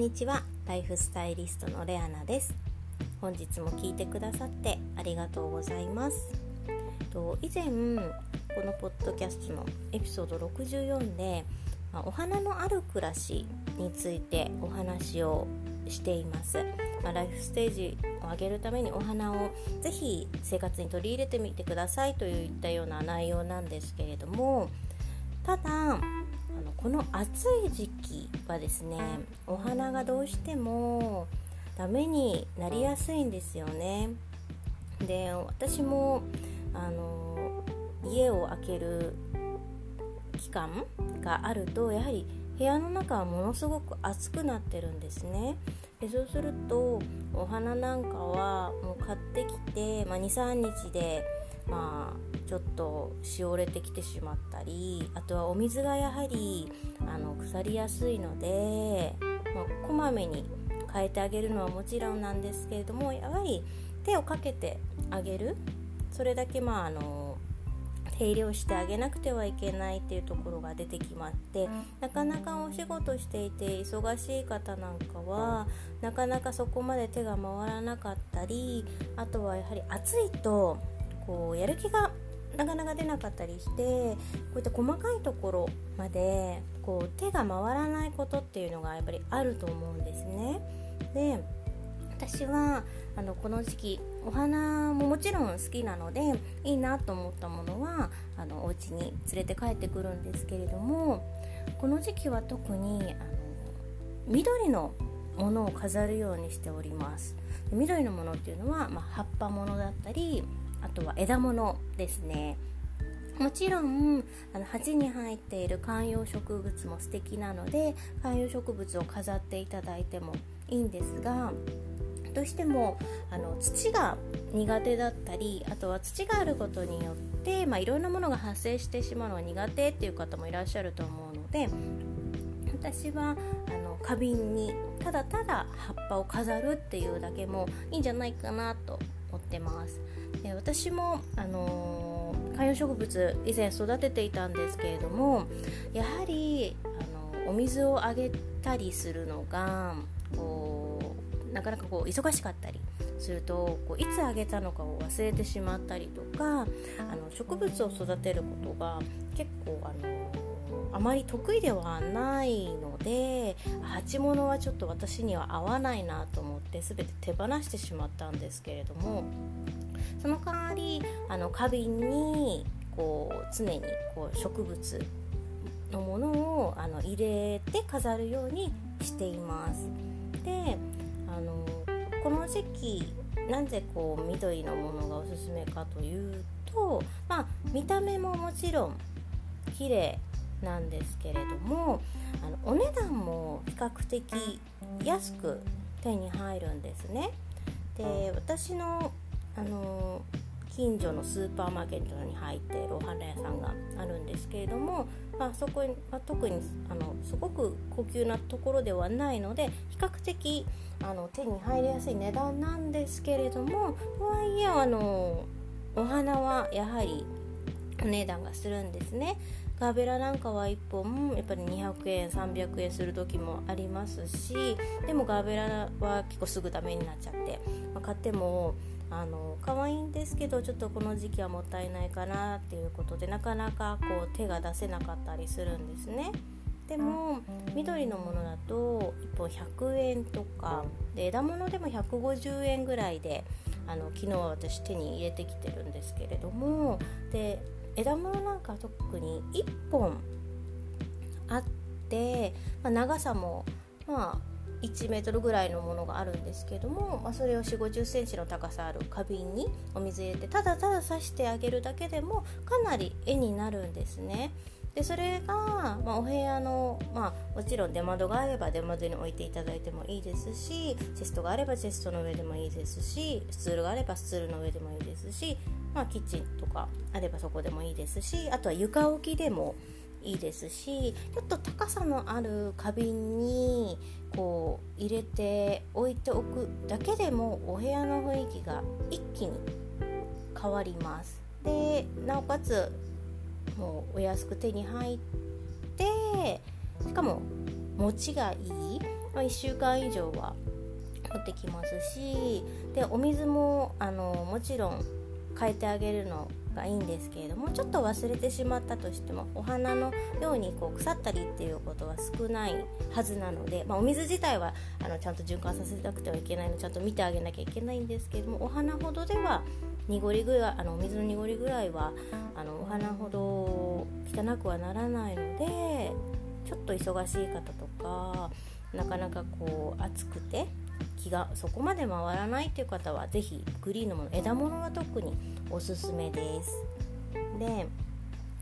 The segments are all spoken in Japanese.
にちは。ライフスタイリストのレアナです。本日も聞いてくださってありがとうございます。と以前このポッドキャストのエピソード64で、まあ、お花のある暮らしについてお話をしています、まあ、ライフステージを上げるためにお花をぜひ生活に取り入れてみてくださいといったような内容なんですけれどもただのこの暑い時期はですねお花がどうしてもダメになりやすいんですよね。で私もあの家を空ける期間があるとやはり部屋の中はものすごく暑くなってるんですね。でそうするとお花なんかはもう買ってきて、まあ、23日でまあちょっとしおれてきてしまったりあとはお水がやはりあの腐りやすいので、まあ、こまめに変えてあげるのはもちろんなんですけれどもやはり手をかけてあげる。それだけまああの手入れをしてあげなくてはいけないっていうところが出てきまってなかなかお仕事していて忙しい方なんかはなかなかそこまで手が回らなかったりあとはやはり暑いとこうやる気がなかなか出なかったりしてこういった細かいところまでこう手が回らないことっていうのがやっぱりあると思うんですね。で私はあのこの時期お花ももちろん好きなのでいいなと思ったものはあのお家に連れて帰ってくるんですけれどもこの時期は特にあの緑のものを飾るようにしております緑のものっていうのは、まあ、葉っぱものだったりあとは枝物ですね。もちろんあの鉢に入っている観葉植物も素敵なので観葉植物を飾っていただいてもいいんですがどうしてもあの土が苦手だったりあとは土があることによって、まあ、いろんなものが発生してしまうのが苦手っていう方もいらっしゃると思うので私はあの花瓶にただただ葉っぱを飾るっていうだけもいいんじゃないかなと思ってます。で私も、あのー、観葉植物以前育てていたんですけれどもやはり、あのお水をあげたりするのがこうなかなかこう忙しかったりするとこういつあげたのかを忘れてしまったりとかあの植物を育てることが結構あのあまり得意ではないので鉢物はちょっと私には合わないなと思って全て手放してしまったんですけれどもその代わりあの花瓶にこう常にこう植物のものをあの入れて飾るようにしています。であのこの時期なぜこう緑のものがおすすめかというと、まあ、見た目ももちろん綺麗なんですけれどもあのお値段も比較的安く手に入るんですね。で私のあの近所のスーパーマーケットに入っているお花屋さんがあるんですけれども、まあ、そこに、まあ、特にあのすごく高級なところではないので比較的あの手に入りやすい値段なんですけれどもとはいえあのお花はやはりお値段がするんですね。ガーベラなんかは1本やっぱり200円300円する時もありますしでもガーベラは結構すぐダメになっちゃって、まあ、買ってもあの可愛いんですけどちょっとこの時期はもったいないかなっていうことでなかなかこう手が出せなかったりするんですね。でも緑のものだと1本100円とかで枝物でも150円ぐらいであの昨日私手に入れてきてるんですけれどもで枝物なんか特に1本あって、まあ、長さもまあ1メートルぐらいのものがあるんですけども、まあ、それを4 5 0センチの高さある花瓶にお水入れてただただ刺してあげるだけでもかなり絵になるんですね。でそれが、まあ、お部屋の、まあ、もちろん出窓があれば出窓に置いていただいてもいいですしチェストがあればチェストの上でもいいですしスツールがあればスツールの上でもいいですし、まあ、キッチンとかあればそこでもいいですしあとは床置きでもいいですしちょっと高さのある花瓶にこう入れて置いておくだけでもお部屋の雰囲気が一気に変わります。でなおかつもうお安く手に入ってしかも持ちがいい。まあ、1週間以上は持ってきますしでお水もあのもちろん変えてあげるのがいいんですけれどもちょっと忘れてしまったとしてもお花のようにこう腐ったりっていうことは少ないはずなので、まあ、お水自体はあのちゃんと循環させなくてはいけないのでちゃんと見てあげなきゃいけないんですけれどもお花ほどでは濁りぐらいあのお水の濁りぐらいはあのお花ほど汚くはならないのでちょっと忙しい方とかなかなかこう暑くて気がそこまで回らないという方は是非グリーンのもの枝物は特におすすめです。で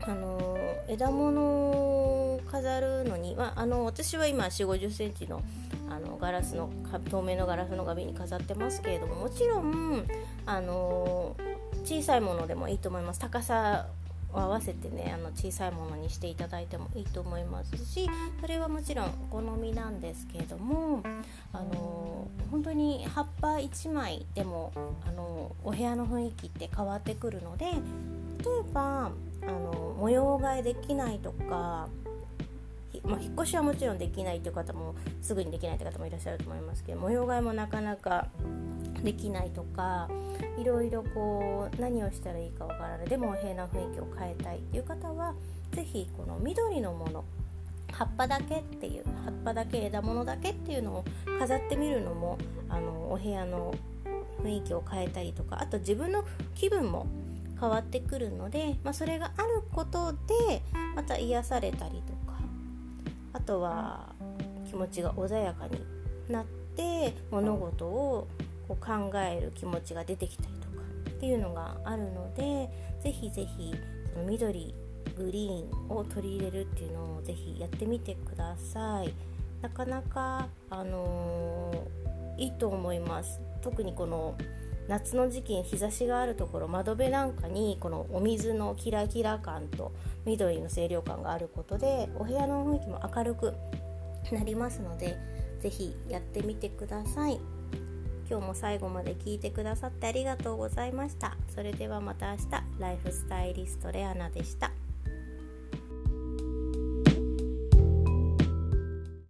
あの枝物を飾るのに、まあ、あの私は今4 5 0センチのあのガラスの透明のガラスの花瓶に飾ってますけれどももちろんあの小さいものでもいいと思います。高さ合わせてねあの小さいものにしていただいてもいいと思いますしそれはもちろんお好みなんですけれどもあの本当に葉っぱ1枚でもあのお部屋の雰囲気って変わってくるので例えばあの模様替えできないとかまあ、引っ越しはもちろんできないという方もすぐにできないという方もいらっしゃると思いますけど模様替えもなかなかできないとかいろいろこう何をしたらいいかわからない。でも平な雰囲気を変えたいっていう方は是非この緑のもの葉っぱだけっていう葉っぱだけ枝物だけっていうのを飾ってみるのもあのお部屋の雰囲気を変えたりとかあと自分の気分も変わってくるので、まあ、それがあることでまた癒されたりとかあとは気持ちが穏やかになって物事をこう考える気持ちが出てきたりとかっていうのがあるのでぜひぜひその緑グリーンを取り入れるっていうのをぜひやってみてくださいなかなかあのー、いいと思います特にこの夏の時期に日差しがあるところ窓辺なんかにこのお水のキラキラ感と緑の清涼感があることでお部屋の雰囲気も明るくなりますので是非やってみてください。今日も最後まで聞いてくださってありがとうございました。それではまた明日。ライフスタイリストレアナでした。